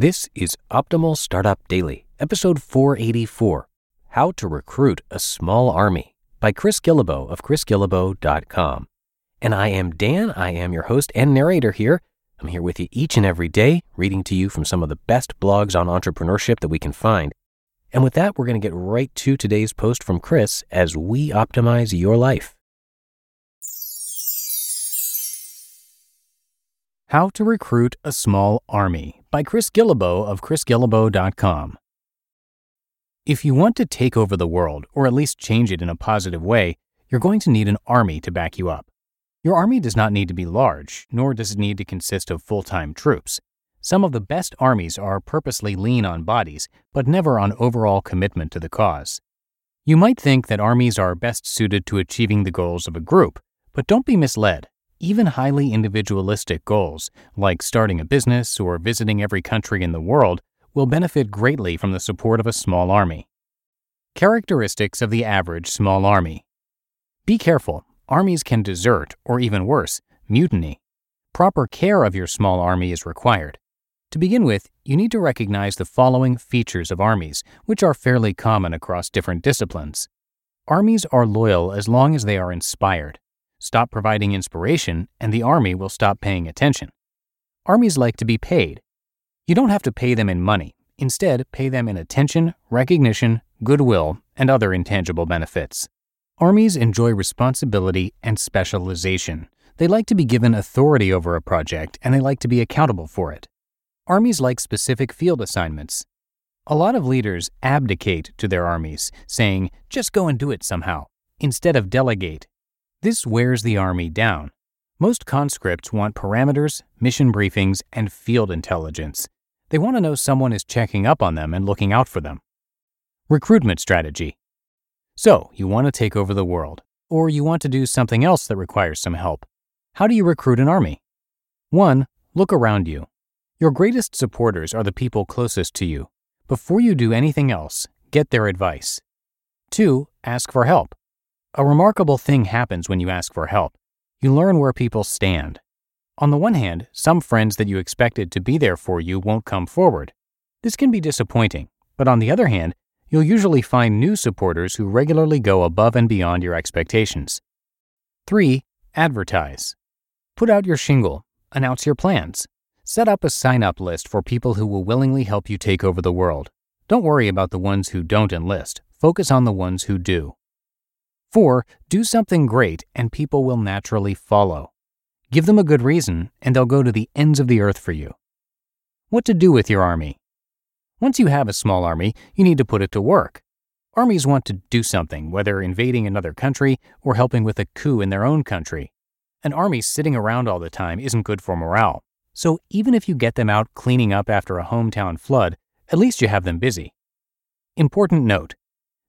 This is Optimal Startup Daily, episode 484 How to Recruit a Small Army by Chris Guillebeau of chrisguillebeau.com. And I am Dan. I am your host and narrator here. I'm here with you each and every day, reading to you from some of the best blogs on entrepreneurship that we can find. And with that, we're going to get right to today's post from Chris as we optimize your life. How to Recruit a Small Army by Chris Guillebeau of chrisguillebeau.com. If you want to take over the world, or at least change it in a positive way, you're going to need an army to back you up. Your army does not need to be large, nor does it need to consist of full time troops. Some of the best armies are purposely lean on bodies, but never on overall commitment to the cause. You might think that armies are best suited to achieving the goals of a group, but don't be misled. Even highly individualistic goals, like starting a business or visiting every country in the world, will benefit greatly from the support of a small army. Characteristics of the average small army Be careful, armies can desert, or even worse, mutiny. Proper care of your small army is required. To begin with, you need to recognize the following features of armies, which are fairly common across different disciplines. Armies are loyal as long as they are inspired. Stop providing inspiration, and the army will stop paying attention. Armies like to be paid. You don't have to pay them in money. Instead, pay them in attention, recognition, goodwill, and other intangible benefits. Armies enjoy responsibility and specialization. They like to be given authority over a project and they like to be accountable for it. Armies like specific field assignments. A lot of leaders abdicate to their armies, saying, just go and do it somehow, instead of delegate this wears the Army down. Most conscripts want parameters, mission briefings, and field intelligence. They want to know someone is checking up on them and looking out for them. Recruitment strategy. So, you want to take over the world, or you want to do something else that requires some help. How do you recruit an army? 1. Look around you. Your greatest supporters are the people closest to you. Before you do anything else, get their advice. 2. Ask for help. A remarkable thing happens when you ask for help. You learn where people stand. On the one hand, some friends that you expected to be there for you won't come forward. This can be disappointing, but on the other hand, you'll usually find new supporters who regularly go above and beyond your expectations. 3. Advertise. Put out your shingle. Announce your plans. Set up a sign up list for people who will willingly help you take over the world. Don't worry about the ones who don't enlist, focus on the ones who do. 4. Do something great and people will naturally follow. Give them a good reason and they'll go to the ends of the earth for you. What to do with your army? Once you have a small army, you need to put it to work. Armies want to do something, whether invading another country or helping with a coup in their own country. An army sitting around all the time isn't good for morale. So even if you get them out cleaning up after a hometown flood, at least you have them busy. Important note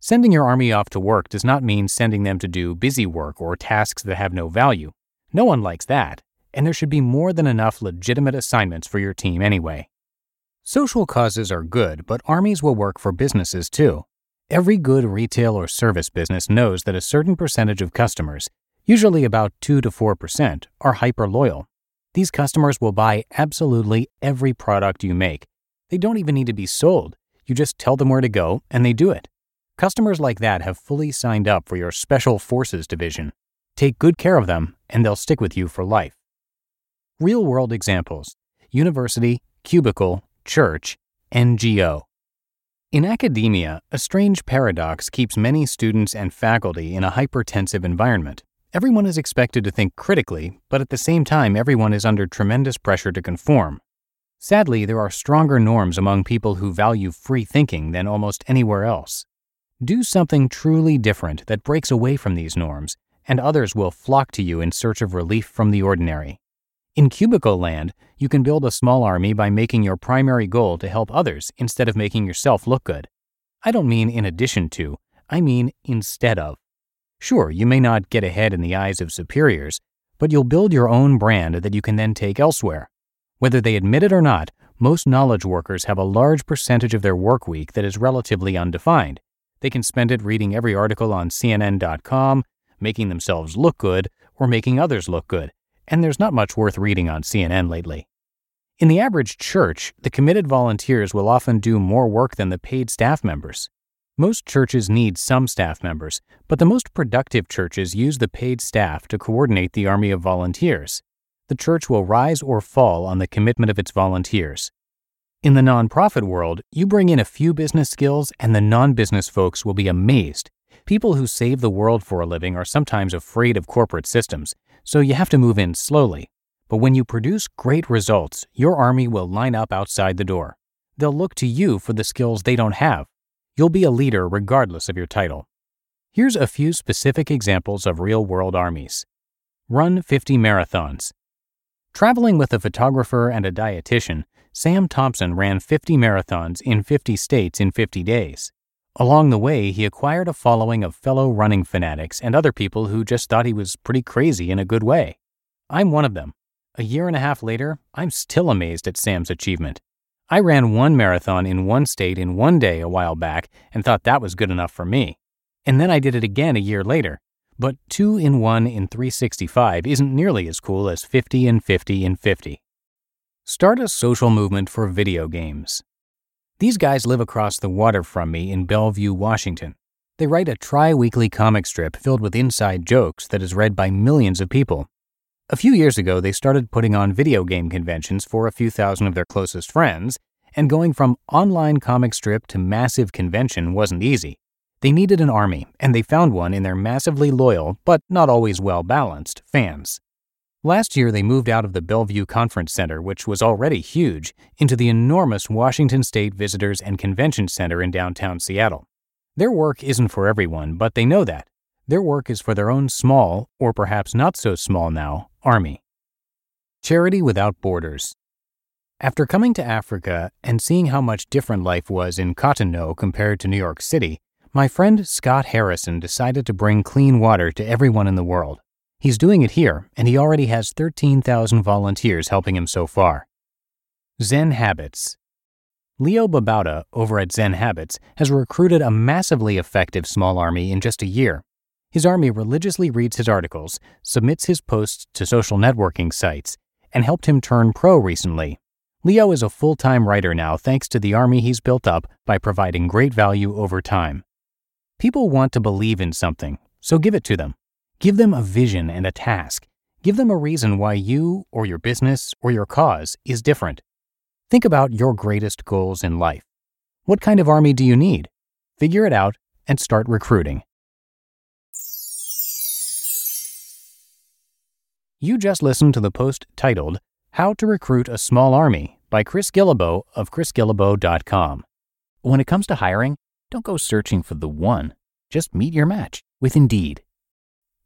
Sending your army off to work does not mean sending them to do busy work or tasks that have no value. No one likes that, and there should be more than enough legitimate assignments for your team anyway. Social causes are good, but armies will work for businesses too. Every good retail or service business knows that a certain percentage of customers, usually about 2 to 4%, are hyper loyal. These customers will buy absolutely every product you make. They don't even need to be sold. You just tell them where to go and they do it. Customers like that have fully signed up for your Special Forces division. Take good care of them, and they'll stick with you for life. Real world examples University, Cubicle, Church, NGO. In academia, a strange paradox keeps many students and faculty in a hypertensive environment. Everyone is expected to think critically, but at the same time, everyone is under tremendous pressure to conform. Sadly, there are stronger norms among people who value free thinking than almost anywhere else. Do something truly different that breaks away from these norms, and others will flock to you in search of relief from the ordinary. In cubicle land, you can build a small army by making your primary goal to help others instead of making yourself look good. I don't mean in addition to, I mean instead of. Sure, you may not get ahead in the eyes of superiors, but you'll build your own brand that you can then take elsewhere. Whether they admit it or not, most knowledge workers have a large percentage of their work week that is relatively undefined, they can spend it reading every article on CNN.com, making themselves look good, or making others look good, and there's not much worth reading on CNN lately. In the average church, the committed volunteers will often do more work than the paid staff members. Most churches need some staff members, but the most productive churches use the paid staff to coordinate the army of volunteers. The church will rise or fall on the commitment of its volunteers. In the nonprofit world, you bring in a few business skills and the non business folks will be amazed. People who save the world for a living are sometimes afraid of corporate systems, so you have to move in slowly. But when you produce great results, your army will line up outside the door. They'll look to you for the skills they don't have You'll be a leader regardless of your title. Here's a few specific examples of real world armies Run 50 marathons. Traveling with a photographer and a dietitian, Sam Thompson ran 50 marathons in 50 states in 50 days. Along the way, he acquired a following of fellow running fanatics and other people who just thought he was pretty crazy in a good way. I'm one of them. A year and a half later, I'm still amazed at Sam's achievement. I ran one marathon in one state in one day a while back and thought that was good enough for me. And then I did it again a year later. But 2 in 1 in 365 isn't nearly as cool as 50 in 50 in 50. Start a social movement for video games. These guys live across the water from me in Bellevue, Washington. They write a tri weekly comic strip filled with inside jokes that is read by millions of people. A few years ago, they started putting on video game conventions for a few thousand of their closest friends, and going from online comic strip to massive convention wasn't easy. They needed an army, and they found one in their massively loyal, but not always well balanced, fans. Last year, they moved out of the Bellevue Conference Center, which was already huge, into the enormous Washington State Visitors and Convention Center in downtown Seattle. Their work isn't for everyone, but they know that. Their work is for their own small, or perhaps not so small now, army. Charity Without Borders. After coming to Africa and seeing how much different life was in Cotonou compared to New York City, my friend Scott Harrison decided to bring clean water to everyone in the world. He's doing it here, and he already has 13,000 volunteers helping him so far. Zen Habits Leo Babauta over at Zen Habits has recruited a massively effective small army in just a year his army religiously reads his articles, submits his posts to social networking sites, and helped him turn pro recently. Leo is a full time writer now thanks to the army he's built up by providing great value over time. People want to believe in something, so give it to them. Give them a vision and a task. Give them a reason why you, or your business, or your cause is different. Think about your greatest goals in life. What kind of army do you need? Figure it out and start recruiting. You just listened to the post titled How to Recruit a Small Army by Chris Guillebeau of chrisguillebeau.com. When it comes to hiring, don't go searching for the one. Just meet your match with Indeed.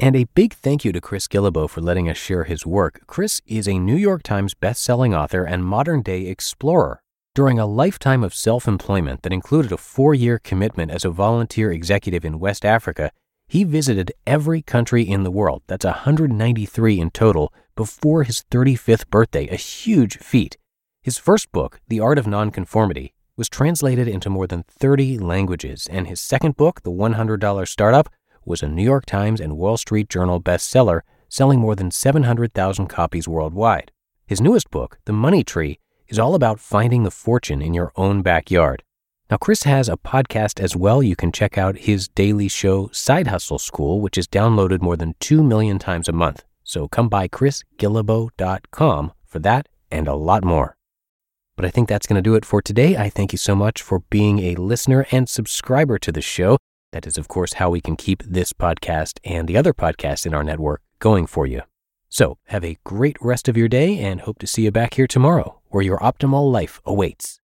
And a big thank you to Chris Guillebeau for letting us share his work. Chris is a New York Times best-selling author and modern-day explorer. During a lifetime of self-employment that included a four-year commitment as a volunteer executive in West Africa, he visited every country in the world, that's 193 in total, before his 35th birthday, a huge feat. His first book, The Art of Nonconformity, was translated into more than 30 languages, and his second book, The $100 Startup, was a New York Times and Wall Street Journal bestseller, selling more than 700,000 copies worldwide. His newest book, The Money Tree, is all about finding the fortune in your own backyard. Now, Chris has a podcast as well. You can check out his daily show, Side Hustle School, which is downloaded more than 2 million times a month. So come by chrisguillebeau.com for that and a lot more. But I think that's going to do it for today. I thank you so much for being a listener and subscriber to the show. That is, of course, how we can keep this podcast and the other podcasts in our network going for you. So, have a great rest of your day and hope to see you back here tomorrow where your optimal life awaits.